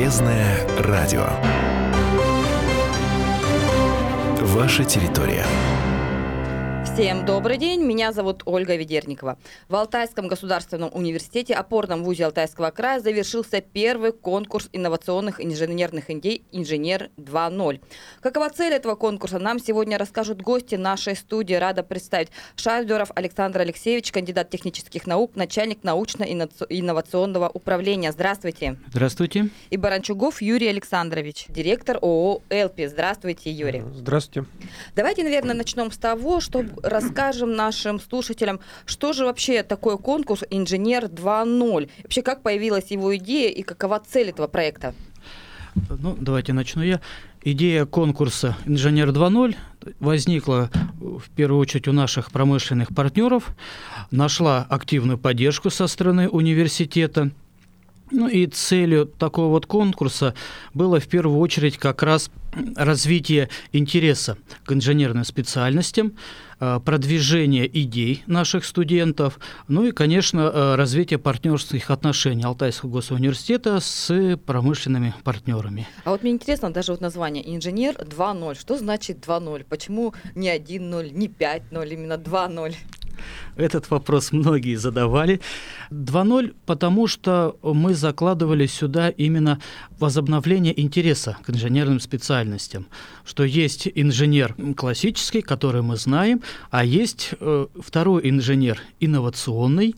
Полезное радио. Ваша территория. Всем добрый день, меня зовут Ольга Ведерникова. В Алтайском государственном университете, опорном вузе Алтайского края, завершился первый конкурс инновационных инженерных идей «Инженер 2.0». Какова цель этого конкурса, нам сегодня расскажут гости нашей студии. Рада представить Шайдеров Александр Алексеевич, кандидат технических наук, начальник научно-инновационного управления. Здравствуйте. Здравствуйте. И Баранчугов Юрий Александрович, директор ООО «Элпи». Здравствуйте, Юрий. Здравствуйте. Давайте, наверное, начнем с того, что расскажем нашим слушателям, что же вообще такое конкурс «Инженер 2.0». Вообще, как появилась его идея и какова цель этого проекта? Ну, давайте начну я. Идея конкурса «Инженер 2.0» возникла в первую очередь у наших промышленных партнеров, нашла активную поддержку со стороны университета. Ну и целью такого вот конкурса было в первую очередь как раз развитие интереса к инженерным специальностям, Э, продвижение идей наших студентов, ну и, конечно, э, развитие партнерских отношений Алтайского госуниверситета с промышленными партнерами. А вот мне интересно даже вот название «Инженер 2.0». Что значит 2.0? Почему не 1.0, не 5.0, именно 2.0? Этот вопрос многие задавали. 2.0, потому что мы закладывали сюда именно возобновление интереса к инженерным специальностям, что есть инженер классический, который мы знаем, а есть э, второй инженер инновационный,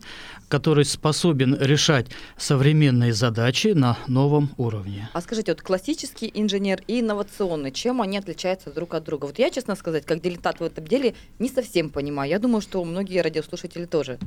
который способен решать современные задачи на новом уровне. А скажите, вот классический инженер и инновационный, чем они отличаются друг от друга? Вот я, честно сказать, как дилетант в этом деле, не совсем понимаю. Я думаю, что многие радиослушатели тоже.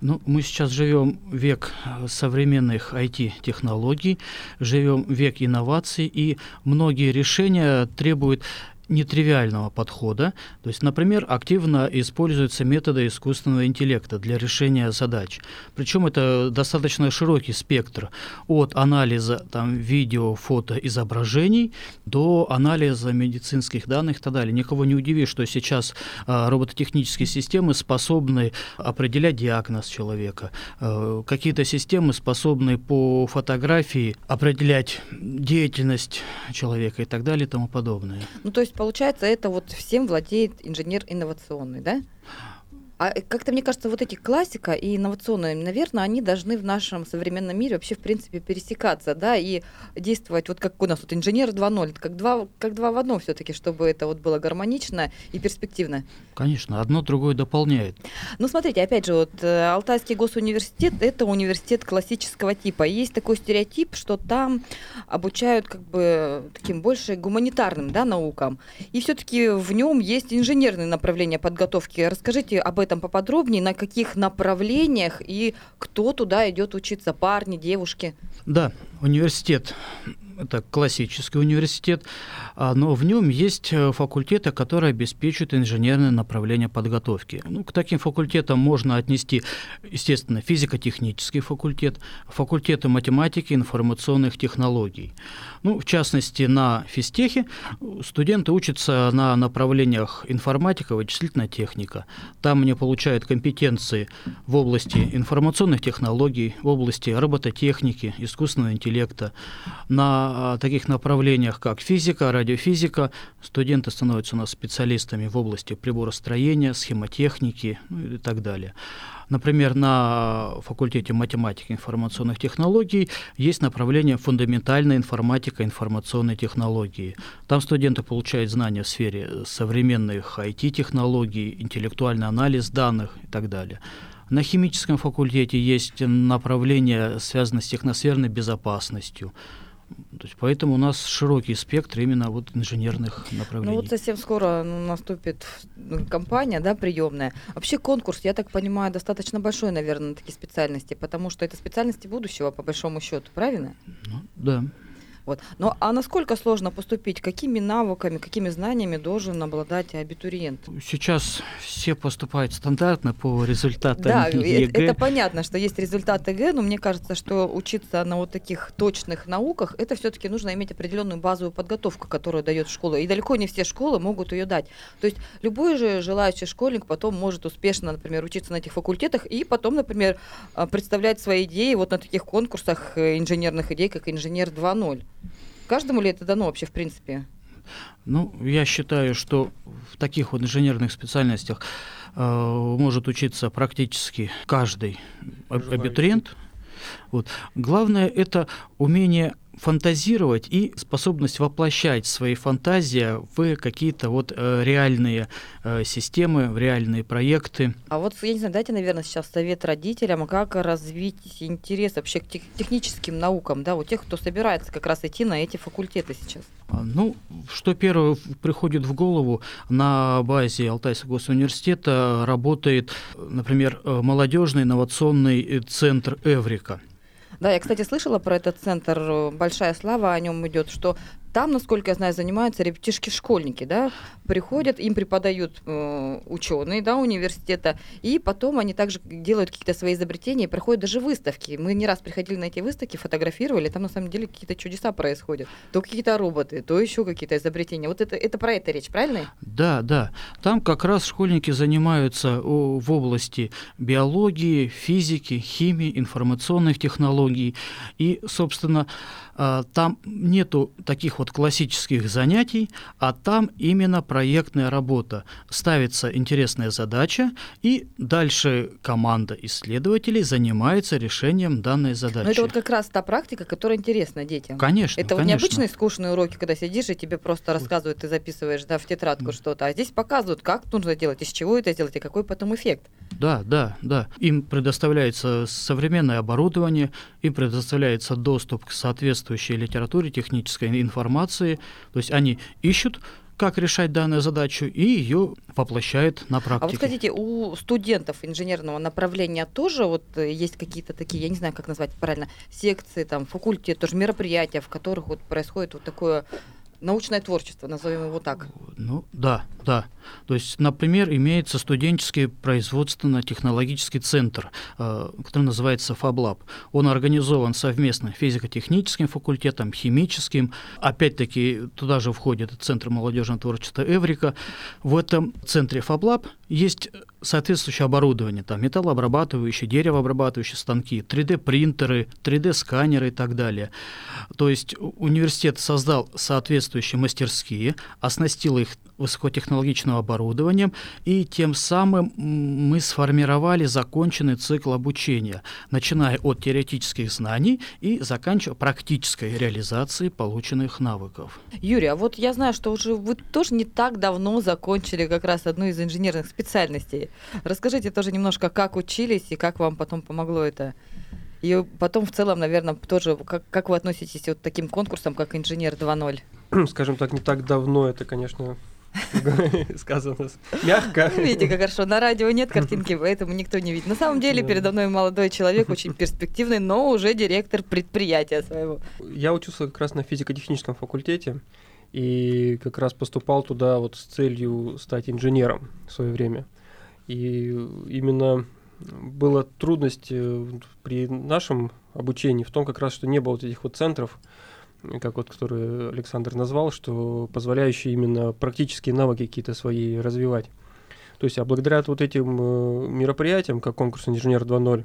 Ну, мы сейчас живем век современных IT-технологий, живем век инноваций, и многие решения требуют нетривиального подхода. То есть, например, активно используются методы искусственного интеллекта для решения задач. Причем это достаточно широкий спектр от анализа там, видео, фото, изображений до анализа медицинских данных и так далее. Никого не удивит, что сейчас а, робототехнические системы способны определять диагноз человека. А, какие-то системы способны по фотографии определять деятельность человека и так далее и тому подобное. Ну, то есть получается, это вот всем владеет инженер инновационный, да? А э, как-то мне кажется, вот эти классика и инновационные, наверное, они должны в нашем современном мире вообще, в принципе, пересекаться, да, и действовать вот как у нас вот инженер 2.0, как два, как два в одном все-таки, чтобы это вот было гармонично и перспективно. Конечно, одно другое дополняет. Ну, смотрите, опять же, вот э, Алтайский госуниверситет – это университет классического типа. Есть такой стереотип, что там обучают как бы таким больше гуманитарным, да, наукам. И все-таки в нем есть инженерные направления подготовки. Расскажите об этом этом поподробнее, на каких направлениях и кто туда идет учиться, парни, девушки? Да, университет это классический университет, а, но в нем есть э, факультеты, которые обеспечивают инженерное направление подготовки. Ну, к таким факультетам можно отнести, естественно, физико-технический факультет, факультеты математики информационных технологий. Ну, в частности, на физтехе студенты учатся на направлениях информатика, вычислительная техника. Там они получают компетенции в области информационных технологий, в области робототехники, искусственного интеллекта. На а, таких направлениях, как физика, радиофизика, студенты становятся у нас специалистами в области приборостроения, схемотехники ну, и так далее. Например, на факультете математики и информационных технологий есть направление фундаментальная информатика и информационные технологии. Там студенты получают знания в сфере современных IT-технологий, интеллектуальный анализ данных и так далее. На химическом факультете есть направление, связанное с техносферной безопасностью. То есть поэтому у нас широкий спектр именно вот инженерных направлений. Ну вот совсем скоро ну, наступит ну, компания, да, приемная. Вообще конкурс, я так понимаю, достаточно большой, наверное, на такие специальности, потому что это специальности будущего, по большому счету, правильно? Ну, да. Вот. Ну, а насколько сложно поступить? Какими навыками, какими знаниями должен обладать абитуриент? Сейчас все поступают стандартно по результатам да, ЕГЭ. это понятно, что есть результаты ЕГЭ, но мне кажется, что учиться на вот таких точных науках, это все-таки нужно иметь определенную базовую подготовку, которую дает школа. И далеко не все школы могут ее дать. То есть любой же желающий школьник потом может успешно, например, учиться на этих факультетах и потом, например, а, представлять свои идеи вот на таких конкурсах э, инженерных идей, как инженер 2.0. Каждому ли это дано вообще в принципе? Ну, я считаю, что в таких вот инженерных специальностях э, может учиться практически каждый абитуриент. Вот. Главное это умение фантазировать и способность воплощать свои фантазии в какие-то вот э, реальные э, системы, в реальные проекты. А вот, я не знаю, дайте, наверное, сейчас совет родителям, как развить интерес вообще к тех, техническим наукам, да, у тех, кто собирается как раз идти на эти факультеты сейчас? А, ну, что первое приходит в голову, на базе Алтайского госуниверситета работает, например, э, молодежный инновационный центр «Эврика». Да, я, кстати, слышала про этот центр, большая слава о нем идет, что там, насколько я знаю, занимаются ребятишки-школьники, да, приходят, им преподают э, ученые, да, университета, и потом они также делают какие-то свои изобретения, и проходят даже выставки. Мы не раз приходили на эти выставки, фотографировали, там на самом деле какие-то чудеса происходят. То какие-то роботы, то еще какие-то изобретения. Вот это, это про это речь, правильно? Да, да. Там как раз школьники занимаются в области биологии, физики, химии, информационных технологий. И, собственно, там нету таких вот классических занятий, а там именно проектная работа. Ставится интересная задача, и дальше команда исследователей занимается решением данной задачи. Но это вот как раз та практика, которая интересна детям. Конечно, Это конечно. вот необычные скучные уроки, когда сидишь и тебе просто рассказывают, ты записываешь да, в тетрадку что-то, а здесь показывают, как нужно делать, из чего это сделать и какой потом эффект. Да, да, да. Им предоставляется современное оборудование, им предоставляется доступ к соответствующей литературе, технической информации. То есть они ищут как решать данную задачу, и ее воплощает на практике. А вот скажите, у студентов инженерного направления тоже вот э, есть какие-то такие, я не знаю, как назвать правильно, секции, там, факультет, тоже мероприятия, в которых вот происходит вот такое научное творчество, назовем его так. Ну да, да. То есть, например, имеется студенческий производственно-технологический центр, э, который называется FabLab. Он организован совместно физико-техническим факультетом, химическим. Опять-таки туда же входит Центр молодежного творчества Эврика. В этом центре FabLab есть соответствующее оборудование, там металлообрабатывающие, деревообрабатывающие станки, 3D-принтеры, 3D-сканеры и так далее. То есть университет создал соответствующие мастерские, оснастил их высокотехнологичным оборудованием, и тем самым мы сформировали законченный цикл обучения, начиная от теоретических знаний и заканчивая практической реализацией полученных навыков. Юрий, а вот я знаю, что уже вы тоже не так давно закончили как раз одну из инженерных специальностей. Расскажите тоже немножко, как учились и как вам потом помогло это и потом в целом, наверное, тоже, как, как вы относитесь вот к таким конкурсам, как «Инженер 2.0»? Скажем так, не так давно это, конечно, сказано мягко. Видите, как хорошо. На радио нет картинки, поэтому никто не видит. На самом деле передо мной молодой человек, очень перспективный, но уже директор предприятия своего. Я учился как раз на физико-техническом факультете и как раз поступал туда вот с целью стать инженером в свое время. И именно была трудность э, при нашем обучении в том как раз, что не было вот этих вот центров, как вот который Александр назвал, что позволяющие именно практические навыки какие-то свои развивать. То есть, а благодаря вот этим э, мероприятиям, как конкурс «Инженер 2.0»,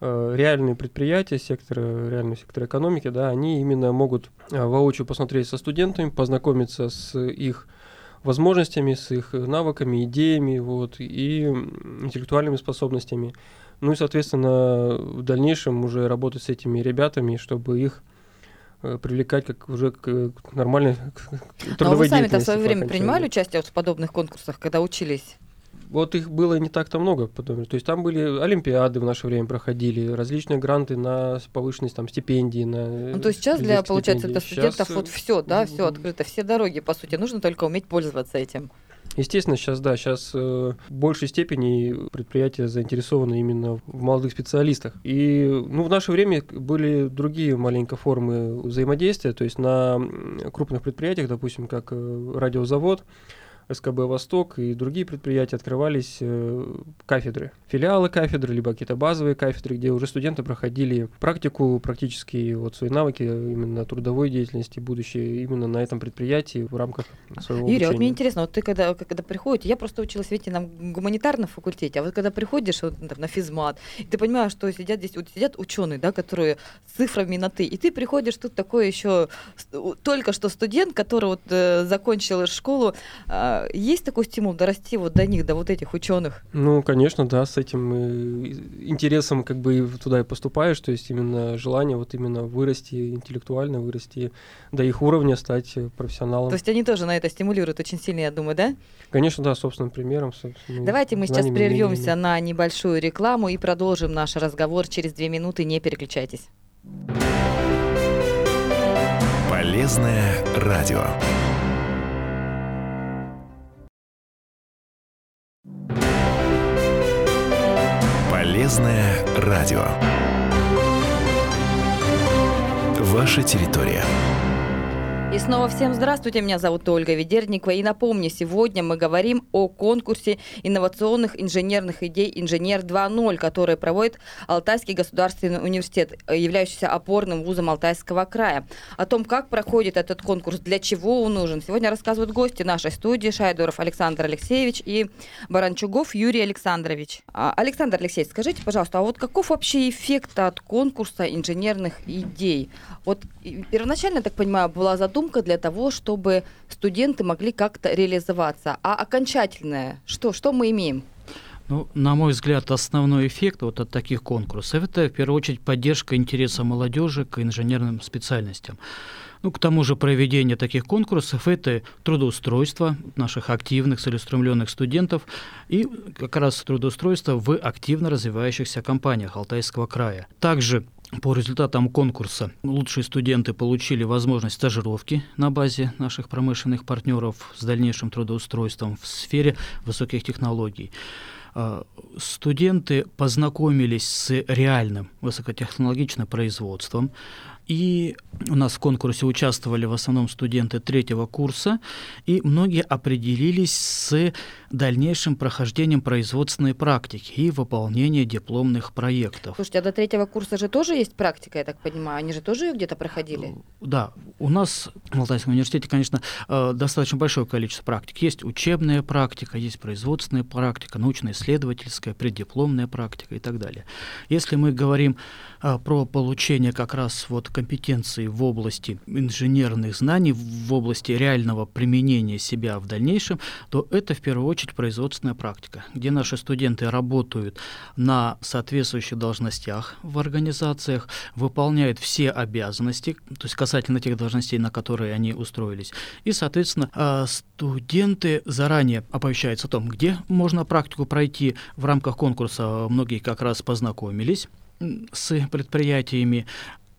э, реальные предприятия, сектора, реального сектора экономики, да, они именно могут э, воочию посмотреть со студентами, познакомиться с их возможностями, с их навыками, идеями вот, и интеллектуальными способностями. Ну и, соответственно, в дальнейшем уже работать с этими ребятами, чтобы их Э, привлекать как уже к, нормальной к трудовой Но вы сами-то в свое время принимали участие в подобных конкурсах, когда учились? Вот их было не так-то много, потом. то есть там были олимпиады в наше время проходили, различные гранты на повышенность там стипендии, на. Ну то есть сейчас для получается для студентов сейчас... вот все, да, все открыто, все дороги по сути, нужно только уметь пользоваться этим. Естественно, сейчас, да, сейчас э, в большей степени предприятия заинтересованы именно в молодых специалистах. И ну, в наше время были другие маленькие формы взаимодействия, то есть на крупных предприятиях, допустим, как э, радиозавод, СКБ «Восток» и другие предприятия открывались э, кафедры, филиалы кафедры, либо какие-то базовые кафедры, где уже студенты проходили практику, практические вот свои навыки именно трудовой деятельности, будущее именно на этом предприятии в рамках своего Юрий, обучения. вот мне интересно, вот ты когда, когда приходишь, я просто училась, видите, на гуманитарном факультете, а вот когда приходишь вот, там, на физмат, и ты понимаешь, что сидят здесь, вот сидят ученые, да, которые с цифрами на ты, и ты приходишь тут такой еще только что студент, который вот э, закончил школу, э, есть такой стимул дорасти вот до них, до вот этих ученых? Ну, конечно, да, с этим э, интересом как бы туда и поступаешь, то есть именно желание вот именно вырасти интеллектуально, вырасти до их уровня, стать профессионалом. То есть они тоже на это стимулируют очень сильно, я думаю, да? Конечно, да, собственным примером. Собственно, Давайте мы сейчас прервемся на небольшую рекламу и продолжим наш разговор через две минуты. Не переключайтесь. Полезное радио. Полезное радио. Ваша территория. И снова всем здравствуйте, меня зовут Ольга Ведерникова. И напомню, сегодня мы говорим о конкурсе инновационных инженерных идей «Инженер 2.0», который проводит Алтайский государственный университет, являющийся опорным вузом Алтайского края. О том, как проходит этот конкурс, для чего он нужен, сегодня рассказывают гости нашей студии Шайдуров Александр Алексеевич и Баранчугов Юрий Александрович. А, Александр Алексеевич, скажите, пожалуйста, а вот каков вообще эффект от конкурса инженерных идей? Вот первоначально, я так понимаю, была задумка задумка для того, чтобы студенты могли как-то реализоваться. А окончательное, что, что мы имеем? Ну, на мой взгляд, основной эффект вот от таких конкурсов – это, в первую очередь, поддержка интереса молодежи к инженерным специальностям. Ну, к тому же проведение таких конкурсов – это трудоустройство наших активных, целеустремленных студентов и как раз трудоустройство в активно развивающихся компаниях Алтайского края. Также по результатам конкурса лучшие студенты получили возможность стажировки на базе наших промышленных партнеров с дальнейшим трудоустройством в сфере высоких технологий. А, студенты познакомились с реальным высокотехнологичным производством, и у нас в конкурсе участвовали в основном студенты третьего курса, и многие определились с дальнейшим прохождением производственной практики и выполнения дипломных проектов. Слушайте, а до третьего курса же тоже есть практика, я так понимаю? Они же тоже ее где-то проходили? Да, у нас в Алтайском университете, конечно, э, достаточно большое количество практик. Есть учебная практика, есть производственная практика, научно-исследовательская, преддипломная практика и так далее. Если мы говорим э, про получение как раз вот компетенции в области инженерных знаний, в области реального применения себя в дальнейшем, то это в первую очередь производственная практика, где наши студенты работают на соответствующих должностях в организациях, выполняют все обязанности, то есть касательно тех должностей, на которые они устроились. И, соответственно, а, студенты заранее оповещаются о том, где можно практику пройти в рамках конкурса. Многие как раз познакомились с предприятиями,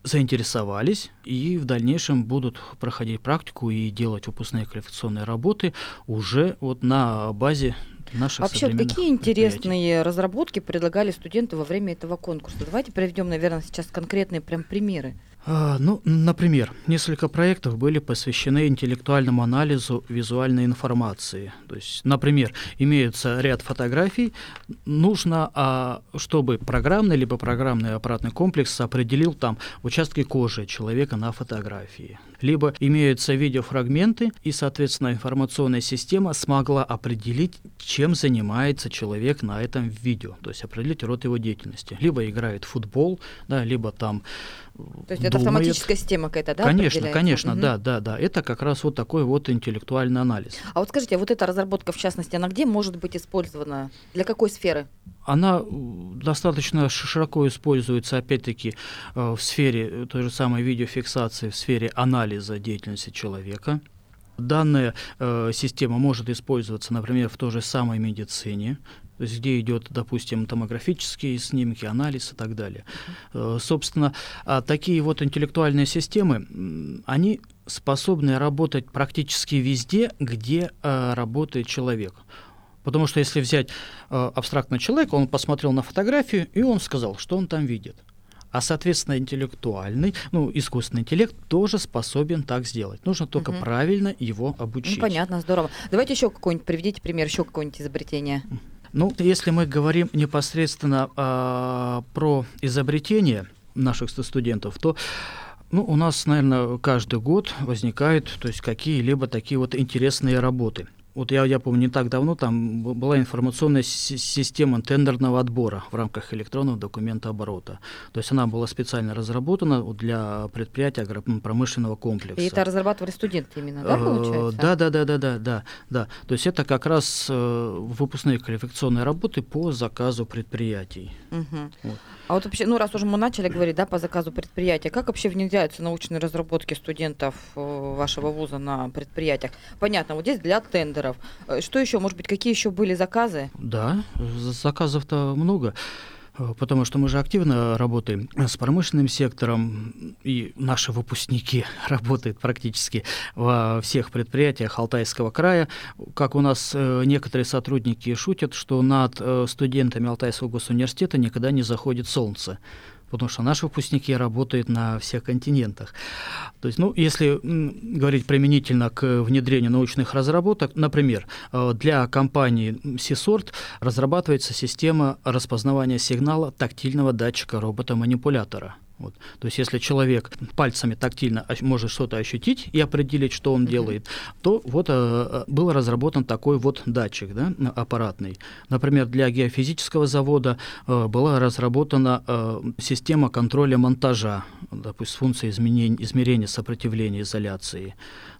заинтересовались и в дальнейшем будут проходить практику и делать выпускные квалификационные работы уже вот на базе наших Вообще, какие интересные разработки предлагали студенты во время этого конкурса? Давайте приведем, наверное, сейчас конкретные прям примеры. А, ну, например, несколько проектов были посвящены интеллектуальному анализу визуальной информации. То есть, например, имеется ряд фотографий, нужно, а, чтобы программный либо программный аппаратный комплекс определил там участки кожи человека на фотографии. Либо имеются видеофрагменты, и, соответственно, информационная система смогла определить, чем занимается человек на этом видео, то есть определить род его деятельности. Либо играет в футбол, да, либо там то есть это автоматическая система какая-то, да? Конечно, конечно, угу. да, да, да. Это как раз вот такой вот интеллектуальный анализ. А вот скажите, а вот эта разработка, в частности, она где может быть использована? Для какой сферы? Она достаточно широко используется, опять-таки, э, в сфере той же самой видеофиксации, в сфере анализа деятельности человека. Данная э, система может использоваться, например, в той же самой медицине, то есть где идет, допустим, томографические снимки, анализ и так далее. Uh-huh. Собственно, а такие вот интеллектуальные системы, они способны работать практически везде, где э, работает человек. Потому что если взять э, абстрактного человека, он посмотрел на фотографию, и он сказал, что он там видит. А, соответственно, интеллектуальный, ну, искусственный интеллект тоже способен так сделать. Нужно только Мгм. правильно его обучить. Ну, понятно, здорово. Давайте еще какой-нибудь, приведите пример еще какое-нибудь изобретение. Ну, если мы говорим непосредственно а, про изобретение наших ст- студентов, то ну, у нас, наверное, каждый год возникают то есть, какие-либо такие вот интересные работы. Вот я, я помню, не так давно там была информационная си- система тендерного отбора в рамках электронного документа оборота. То есть она была специально разработана для предприятия агропромышленного комплекса. И это разрабатывали студенты именно, да, Э, получается? Да, да, да, да, да, да, да. То есть это как раз э, выпускные квалификационные работы по заказу предприятий. Мгм. Вот. А вот вообще, ну раз уже мы начали говорить, да, по заказу предприятия, как вообще внедряются научные разработки студентов э, вашего вуза на предприятиях? Понятно, вот здесь для тендеров. Э, Что еще, может быть, какие еще были заказы? Да, заказов-то много. э, Потому что мы же активно работаем с промышленным сектором, и наши выпускники работают практически во всех предприятиях Алтайского края. Как у нас э, некоторые сотрудники шутят, что над студентами Алтайского госуниверситета никогда не заходит солнце потому что наши выпускники работают на всех континентах. То есть, ну, если говорить применительно к внедрению научных разработок, например, э, для компании Сисорт разрабатывается система распознавания сигнала тактильного датчика робота-манипулятора. Вот. То есть, если человек пальцами тактильно может что-то ощутить и определить, что он делает, то вот э, был разработан такой вот датчик да, аппаратный. Например, для геофизического завода э, была разработана э, система контроля монтажа, допустим, с функцией изменения, измерения сопротивления изоляции.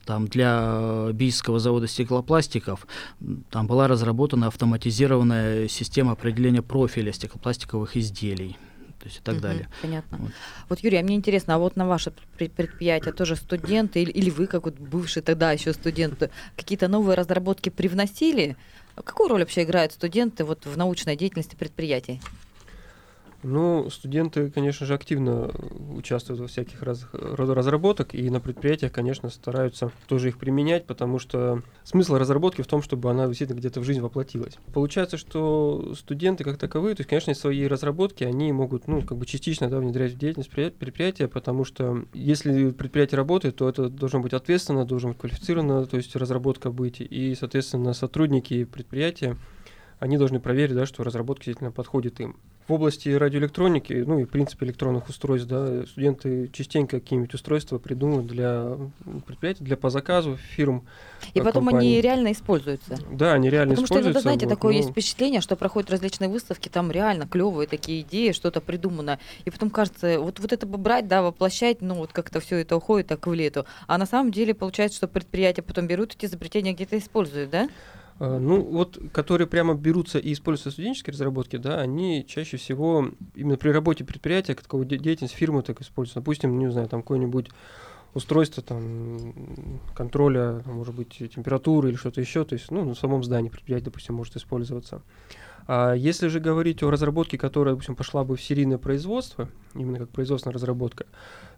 Там для бийского завода стеклопластиков там была разработана автоматизированная система определения профиля стеклопластиковых изделий. То есть и так Мгм, далее. Понятно. Вот. Вот, Юрий, а мне интересно, а вот на ваше пре- предприятие тоже студенты или, или вы, как вот бывший тогда еще студент, какие-то новые разработки привносили? Какую роль вообще играют студенты вот в научной деятельности предприятий? Ну, студенты, конечно же, активно участвуют во всяких раз, разработок, и на предприятиях, конечно, стараются тоже их применять, потому что смысл разработки в том, чтобы она действительно где-то в жизнь воплотилась. Получается, что студенты как таковые, то есть, конечно, свои разработки, они могут, ну, как бы частично да, внедрять в деятельность предпри- предприятия, потому что если предприятие работает, то это должно быть ответственно, должно быть квалифицировано, то есть разработка быть, и, соответственно, сотрудники предприятия, они должны проверить, да, что разработка действительно подходит им. В области радиоэлектроники, ну и в принципе электронных устройств, да, студенты частенько какие-нибудь устройства придумывают для предприятий, для по заказу фирм. И э, потом компаний. они реально используются. Да, они реально Потому что используются. иногда, знаете, вот, такое ну, есть впечатление, что проходят различные выставки, там реально клевые такие идеи, что-то придумано. И потом кажется, вот, вот это бы брать, да, воплощать, ну вот как-то все это уходит так в лету. А на самом деле получается, что предприятия потом берут эти изобретения где-то используют, да? А, Ну, вот, которые прямо берутся и используются в студенческой разработке, да, они чаще всего именно при работе предприятия, как таковой де- деятельность фирмы так используются. Допустим, не знаю, там какое-нибудь устройство там контроля, может быть, температуры или что-то еще, то есть, ну, на самом здании предприятие, допустим, может использоваться. А если же говорить о разработке, которая, допустим, пошла бы в серийное производство, именно как производственная разработка,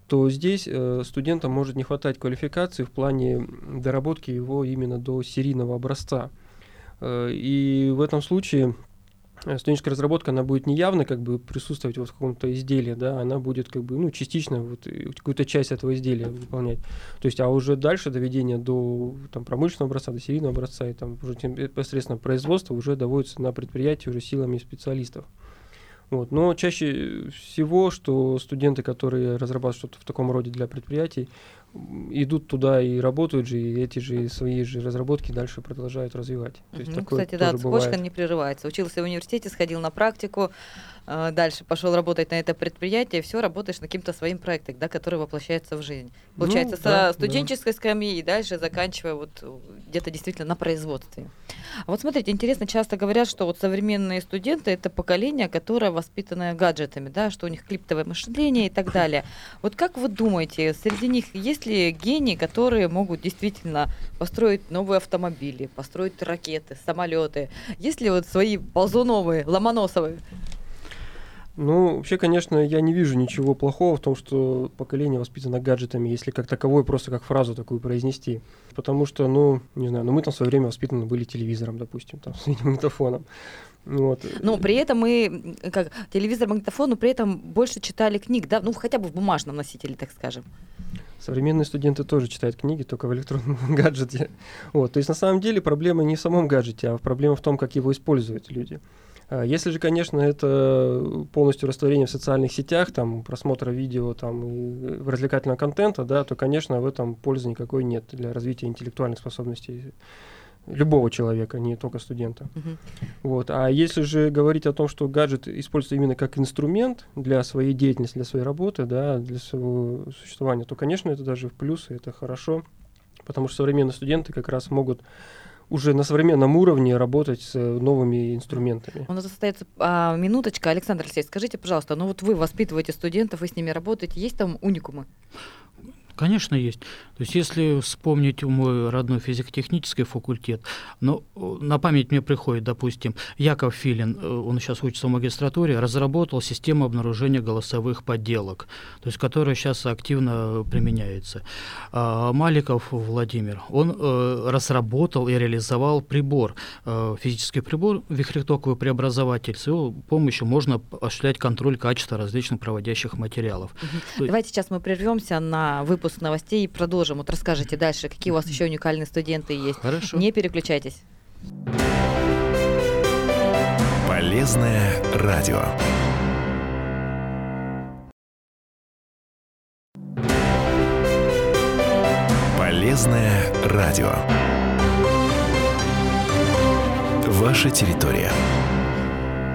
то здесь э, студентам может не хватать квалификации в плане доработки его именно до серийного образца. Э, И в этом случае э, студенческая разработка, она будет не явно как бы присутствовать вот в каком-то изделии, да, она будет как бы, ну, частично вот э, какую-то часть этого изделия выполнять. То есть, а уже дальше доведение до там, промышленного образца, до серийного образца и там уже непосредственно производство уже доводится на предприятии уже силами специалистов. Вот. Но чаще всего, что студенты, которые разрабатывают что-то в таком роде для предприятий, идут туда и работают же, и эти же свои же разработки дальше продолжают развивать. То есть Ну, такое кстати, да, цепочка бывает. не прерывается. Учился в университете, сходил на практику, э, дальше пошел работать на это предприятие, все работаешь над каким-то своим проектом, да, который воплощается в жизнь. Получается, Ну, да, со студенческой скамьи и дальше заканчивая вот э, где-то действительно на производстве. А вот смотрите, интересно, часто говорят, что вот современные студенты это поколение, которое воспитанное гаджетами, да, что у них клиптовое мышление и так далее. Вот как вы думаете, среди них есть ли гении, которые могут действительно построить новые автомобили, построить ракеты, самолеты? Есть ли вот свои ползуновые, ломоносовые? Ну, вообще, конечно, я не вижу ничего плохого в том, что поколение воспитано гаджетами, если как таковое просто как фразу такую произнести. Потому что, ну, не знаю, ну мы там в свое время воспитаны были телевизором, допустим, там, с магнитофоном. Вот. Ну, при этом мы, как телевизор, магнитофон, но при этом больше читали книг, да, ну, хотя бы в бумажном носителе, так скажем. Современные студенты тоже читают книги, только в электронном гаджете. Вот. То есть, на самом деле, проблема не в самом гаджете, а проблема в том, как его используют люди. А если же, конечно, это полностью растворение в социальных сетях, там, просмотра видео там, и развлекательного контента, да, то, конечно, в этом пользы никакой нет для развития интеллектуальных способностей любого человека, не только студента. Uh-huh. Вот. А если же говорить о том, что гаджет используется именно как инструмент для своей деятельности, для своей работы, да, для своего существования, то, конечно, это даже в плюс, и это хорошо, потому что современные студенты как раз могут уже на современном уровне работать с новыми инструментами. У нас остается а, минуточка. Александр Алексеевич, скажите, пожалуйста, ну вот вы воспитываете студентов, вы с ними работаете, есть там уникумы? Конечно, есть. То есть, если вспомнить мой родной физико-технический факультет, ну, на память мне приходит, допустим, Яков Филин, э, он сейчас учится в магистратуре, разработал систему обнаружения голосовых подделок, то есть, которая сейчас активно применяется. А Маликов Владимир, он э, разработал и реализовал прибор, э, физический прибор, вихретоковый преобразователь. С его помощью можно осуществлять контроль качества различных проводящих материалов. Давайте сейчас мы прервемся на выпуск выпуск новостей и продолжим. Вот расскажите дальше, какие у вас еще уникальные студенты есть. Хорошо. Не переключайтесь. Полезное радио. Полезное радио. Ваша территория.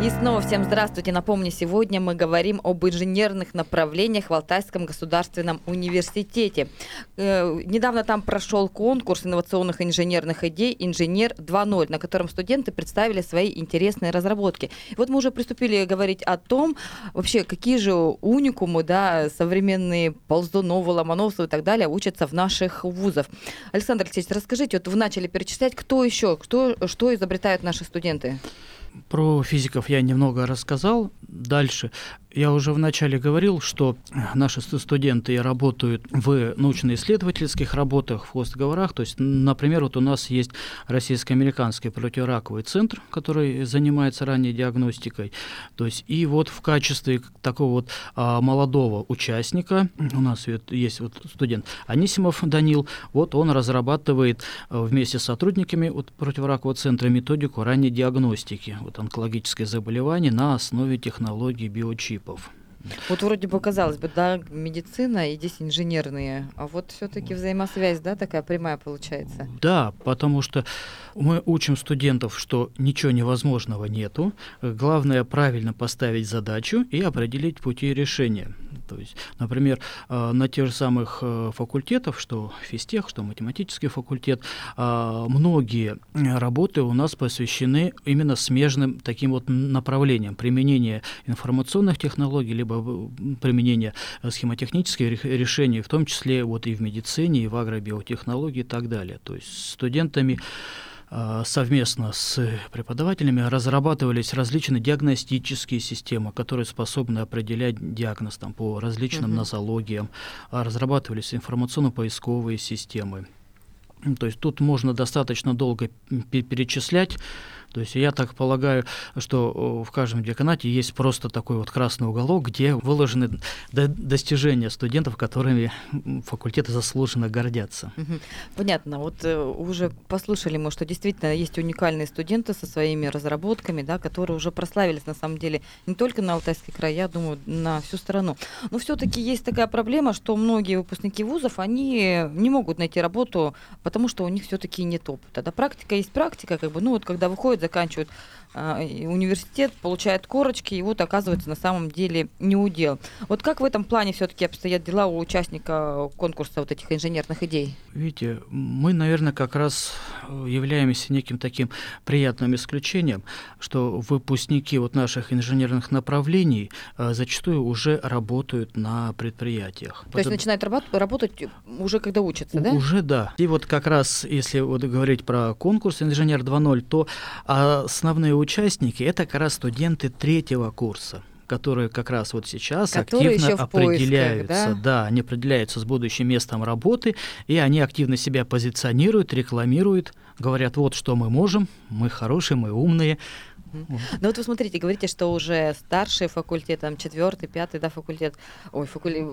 И снова всем здравствуйте. Напомню, сегодня мы говорим об инженерных направлениях в Алтайском государственном университете. Э, недавно там прошел конкурс инновационных инженерных идей «Инженер 2.0», на котором студенты представили свои интересные разработки. И вот мы уже приступили говорить о том, вообще, какие же уникумы, да, современные Ползуновы, Ломоносовы и так далее учатся в наших вузах. Александр Алексеевич, расскажите, вот вы начали перечислять, кто еще, кто, что изобретают наши студенты? Про физиков я немного рассказал. Дальше я уже вначале говорил, что наши студенты работают в научно-исследовательских работах, в хвостговорах. То есть, например, вот у нас есть российско-американский противораковый центр, который занимается ранней диагностикой. То есть, и вот в качестве такого вот а, молодого участника у нас есть вот студент Анисимов Данил, вот он разрабатывает а, вместе с сотрудниками вот, противоракового центра методику ранней диагностики вот, онкологических заболеваний на основе технологий биочип типов. Вот вроде бы казалось бы, да, медицина и здесь инженерные, а вот все-таки взаимосвязь, да, такая прямая получается. Да, потому что мы учим студентов, что ничего невозможного нету. Главное правильно поставить задачу и определить пути решения. То есть, например, э, на тех же самых э, факультетах, что физтех, что математический факультет, э, многие работы у нас посвящены именно смежным таким вот направлениям применения информационных технологий, либо применения схемотехнических решений, в том числе вот и в медицине, и в агробиотехнологии и так далее. То есть студентами совместно с преподавателями разрабатывались различные диагностические системы, которые способны определять диагноз там, по различным uh-huh. нозологиям, а разрабатывались информационно-поисковые системы. То есть тут можно достаточно долго перечислять то есть я так полагаю, что в каждом деканате есть просто такой вот красный уголок, где выложены достижения студентов, которыми факультеты заслуженно гордятся. Понятно. Вот э, уже послушали мы, что действительно есть уникальные студенты со своими разработками, да, которые уже прославились на самом деле не только на Алтайский край, я думаю, на всю страну. Но все-таки есть такая проблема, что многие выпускники вузов, они не могут найти работу, потому что у них все-таки нет опыта. Да, практика есть практика, как бы, ну вот когда выходит заканчивают а, университет, получает корочки, и вот оказывается на самом деле не удел. Вот как в этом плане все-таки обстоят дела у участника конкурса вот этих инженерных идей? Видите, мы, наверное, как раз э, являемся неким таким приятным исключением, что выпускники вот наших инженерных направлений э, зачастую уже работают на предприятиях. То есть начинают работать уже когда учатся, да? Уже да. И вот как раз, если вот говорить про конкурс «Инженер 2.0», то основные участники – это как раз студенты третьего курса. которые как раз вот сейчас Которые активно в поисках, определяются. да? они определяются с будущим местом работы, и они активно себя позиционируют, рекламируют, говорят, вот что мы можем, мы хорошие, мы умные. Ну вот вы смотрите, говорите, что уже старший факультет, там четвертый, пятый, да, факультет, ой, факультет,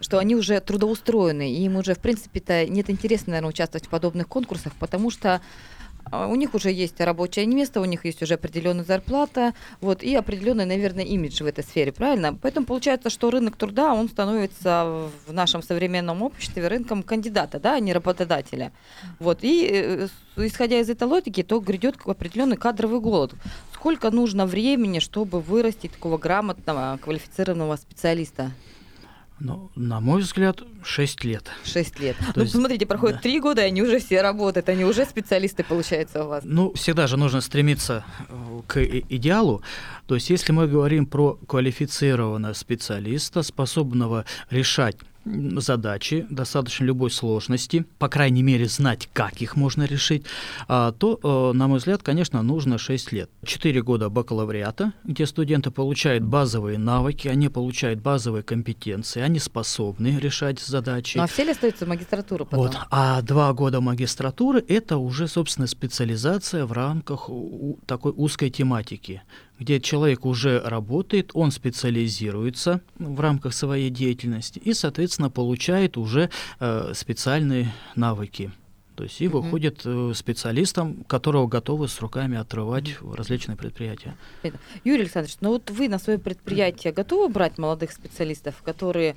что они уже трудоустроены, и им уже, в принципе-то, нет интереса, наверное, участвовать в подобных конкурсах, потому что а, у них уже есть рабочее место, у них есть уже определенная зарплата, вот, и определенный, наверное, имидж в этой сфере, правильно? Поэтому получается, что рынок труда, он становится в нашем современном обществе рынком кандидата, да, а не работодателя. Вот, и э, исходя из этой логики, то грядет определенный кадровый голод. Сколько нужно времени, чтобы вырастить такого грамотного, квалифицированного специалиста? Ну, на мой взгляд, 6 лет. 6 лет. То ну, есть, посмотрите, проходит да. 3 года, и они уже все работают, они уже специалисты, получается, у вас. Ну, всегда же нужно стремиться э, к идеалу. То есть, если мы говорим про квалифицированного специалиста, способного решать задачи достаточно любой сложности, по крайней мере, знать, как их можно решить, а, то, э, на мой взгляд, конечно, нужно 6 лет. 4 года бакалавриата, где студенты получают базовые навыки, они получают базовые компетенции, они способны решать задачи. Ну, а все ли остаются в магистратуру потом? Вот. А два года магистратуры – это уже, собственно, специализация в рамках такой узкой тематики, где человек уже работает, он специализируется в рамках своей деятельности и, соответственно, получает уже э, специальные навыки. То есть и выходит э, специалистом, которого готовы с руками отрывать в различные предприятия. Юрий Александрович, ну вот вы на свое предприятие готовы брать молодых специалистов, которые,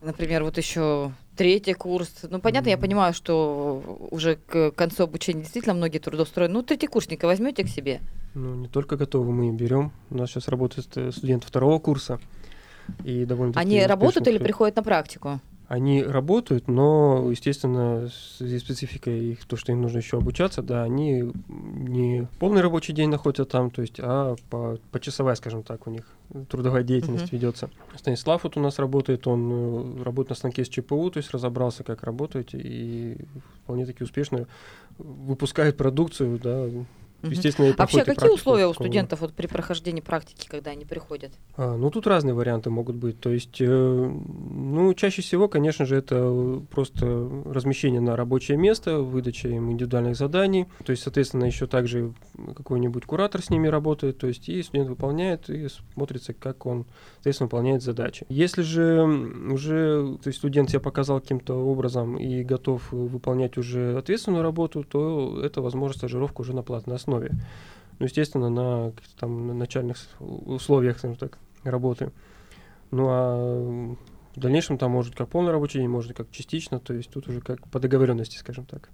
например, вот еще третий курс? Ну, понятно, я понимаю, что уже к концу обучения действительно многие трудоустроены. Ну, третий курсника возьмете к себе? Ну, не только готовы, мы берем. У нас сейчас работает э, студент второго курса. И довольно Они работают или приходят на практику? Они работают, но, естественно, с спецификой их, то, что им нужно еще обучаться, да, они не полный рабочий день находятся там, то есть, а по, почасовая, скажем так, у них трудовая деятельность Мгм. ведется. Станислав вот у нас работает, он э, работает на станке с ЧПУ, то есть разобрался, как работать, и вполне таки успешно выпускает продукцию, да. Естественно, и Вообще, проходит и какие условия у студентов вот при прохождении практики, когда они приходят? А, ну, тут разные варианты могут быть. То есть, э, ну, чаще всего, конечно же, это просто размещение на рабочее место, выдача им индивидуальных заданий. То есть, соответственно, еще также какой-нибудь куратор с ними работает. То есть, и студент выполняет, и смотрится, как он, соответственно, выполняет задачи. Если же уже то есть студент себя показал каким-то образом и готов выполнять уже ответственную работу, то это возможно стажировка уже на платной основе. Ну, естественно, на там на начальных условиях, скажем так, работы. Ну, а в дальнейшем там может как полный рабочий день, может как частично, то есть тут уже как по договоренности, скажем так.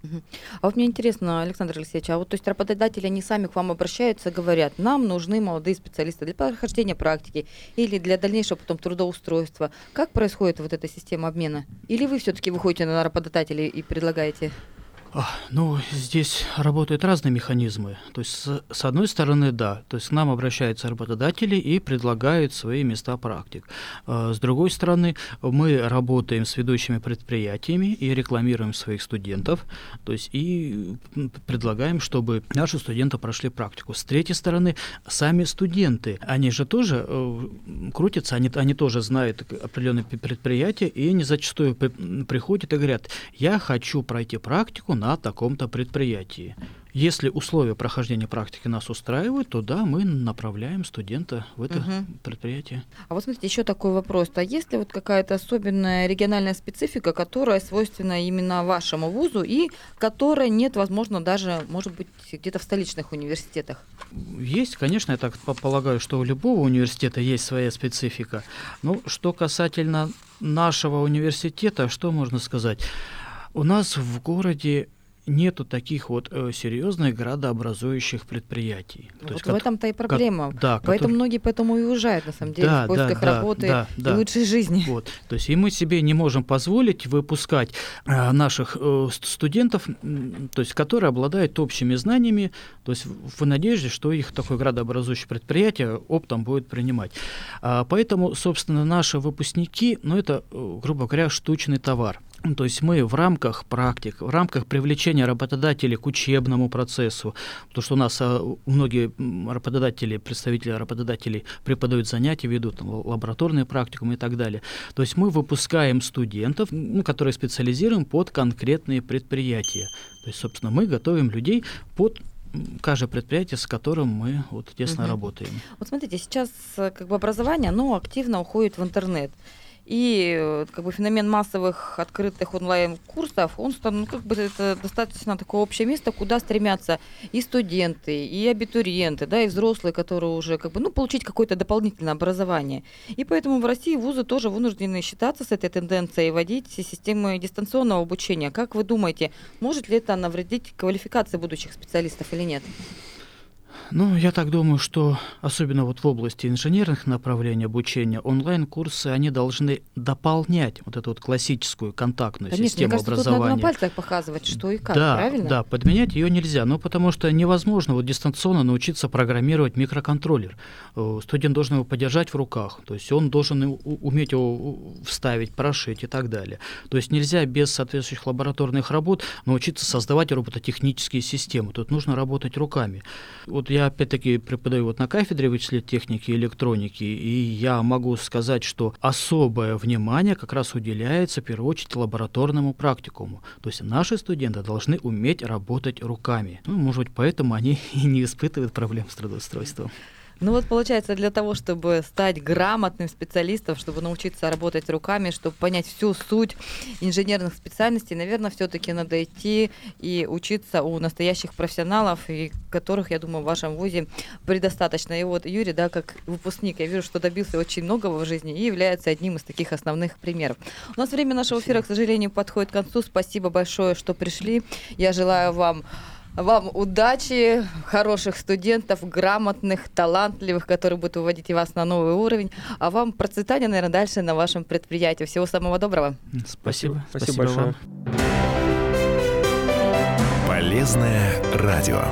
А вот мне интересно, Александр Алексеевич, а вот то есть работодатели, они сами к вам обращаются, говорят, нам нужны молодые специалисты для прохождения практики или для дальнейшего потом трудоустройства. Как происходит вот эта система обмена? Или вы все-таки выходите на работодателей и предлагаете? А, Ну, здесь работают разные механизмы. То есть, с, одной стороны, да, то есть к нам обращаются работодатели и предлагают свои места практик. А, С другой стороны, мы работаем с ведущими предприятиями и рекламируем своих студентов, то есть и предлагаем, чтобы наши студенты прошли практику. С третьей стороны, сами студенты, они же тоже э, крутятся, они, они тоже знают определенные предприятия, и они зачастую при- приходят и говорят, я хочу пройти практику на таком-то предприятии. Если условия прохождения практики нас устраивают, то да, мы направляем студента в это Мгм. предприятие. А вот смотрите, еще такой вопрос. А есть ли вот какая-то особенная региональная специфика, которая свойственна именно вашему вузу и которая нет, возможно, даже, может быть, где-то в столичных университетах? Есть, конечно, я так по- полагаю, что у любого университета есть своя специфика. Ну, что касательно нашего университета, что можно сказать? У нас в городе нету таких вот э, серьезных градообразующих предприятий. То есть вот в этом-то и проблема. да, Поэтому которые- многие поэтому и уезжают, на самом деле, Да, в поисках да, работы да, и да. лучшей жизни. Вот, то есть и мы себе не можем позволить выпускать э, наших э, ст- студентов, то есть которые обладают общими знаниями, то есть в, в надежде, что их такое градообразующее предприятие оптом будет принимать. А, поэтому, собственно, наши выпускники, ну это, э, грубо говоря, штучный товар. Ну, то есть мы в рамках практик, в рамках привлечения работодателей к учебному процессу, потому что у нас а, многие работодатели, представители работодателей преподают занятия, ведут там, лабораторные практикумы и так далее. То есть мы выпускаем студентов, ну, которые специализируем под конкретные предприятия. То есть, собственно, мы готовим людей под каждое предприятие, с которым мы вот тесно угу. работаем. Вот смотрите, сейчас э, как бы образование, оно активно уходит в интернет. И э, как бы феномен массовых открытых онлайн-курсов, он ну, как бы это достаточно такое общее место, куда стремятся и студенты, и абитуриенты, да, и взрослые, которые уже как бы, ну, получить какое-то дополнительное образование. И поэтому в России вузы тоже вынуждены считаться с этой тенденцией и вводить системы дистанционного обучения. Как вы думаете, может ли это навредить квалификации будущих специалистов или нет? Ну, я так думаю, что особенно вот в области инженерных направлений обучения онлайн-курсы, они должны дополнять вот эту вот классическую контактную Конечно, систему мне кажется, образования. Тут на пальцах показывать, что и как, да, правильно? Да, подменять ее нельзя, ну потому что невозможно вот дистанционно научиться программировать микроконтроллер. Э, студент должен его подержать в руках, то есть он должен уметь его вставить, прошить и так далее. То есть нельзя без соответствующих лабораторных работ научиться создавать робототехнические системы. Тут нужно работать руками. Вот я опять-таки преподаю вот на кафедре вычислительной техники и электроники, и я могу сказать, что особое внимание как раз уделяется в первую очередь лабораторному практикуму. То есть наши студенты должны уметь работать руками. Ну, может быть, поэтому они и не испытывают проблем с трудоустройством. Ну вот получается, для того, чтобы стать грамотным специалистом, чтобы научиться работать руками, чтобы понять всю суть инженерных специальностей, наверное, все-таки надо идти и учиться у настоящих профессионалов, и которых, я думаю, в вашем вузе предостаточно. И вот Юрий, да, как выпускник, я вижу, что добился очень многого в жизни и является одним из таких основных примеров. У нас время нашего эфира, к сожалению, подходит к концу. Спасибо большое, что пришли. Я желаю вам вам удачи, хороших студентов, грамотных, талантливых, которые будут выводить вас на новый уровень. А вам процветания, наверное, дальше на вашем предприятии. Всего самого доброго. Спасибо. Спасибо, Спасибо большое. Полезное радио.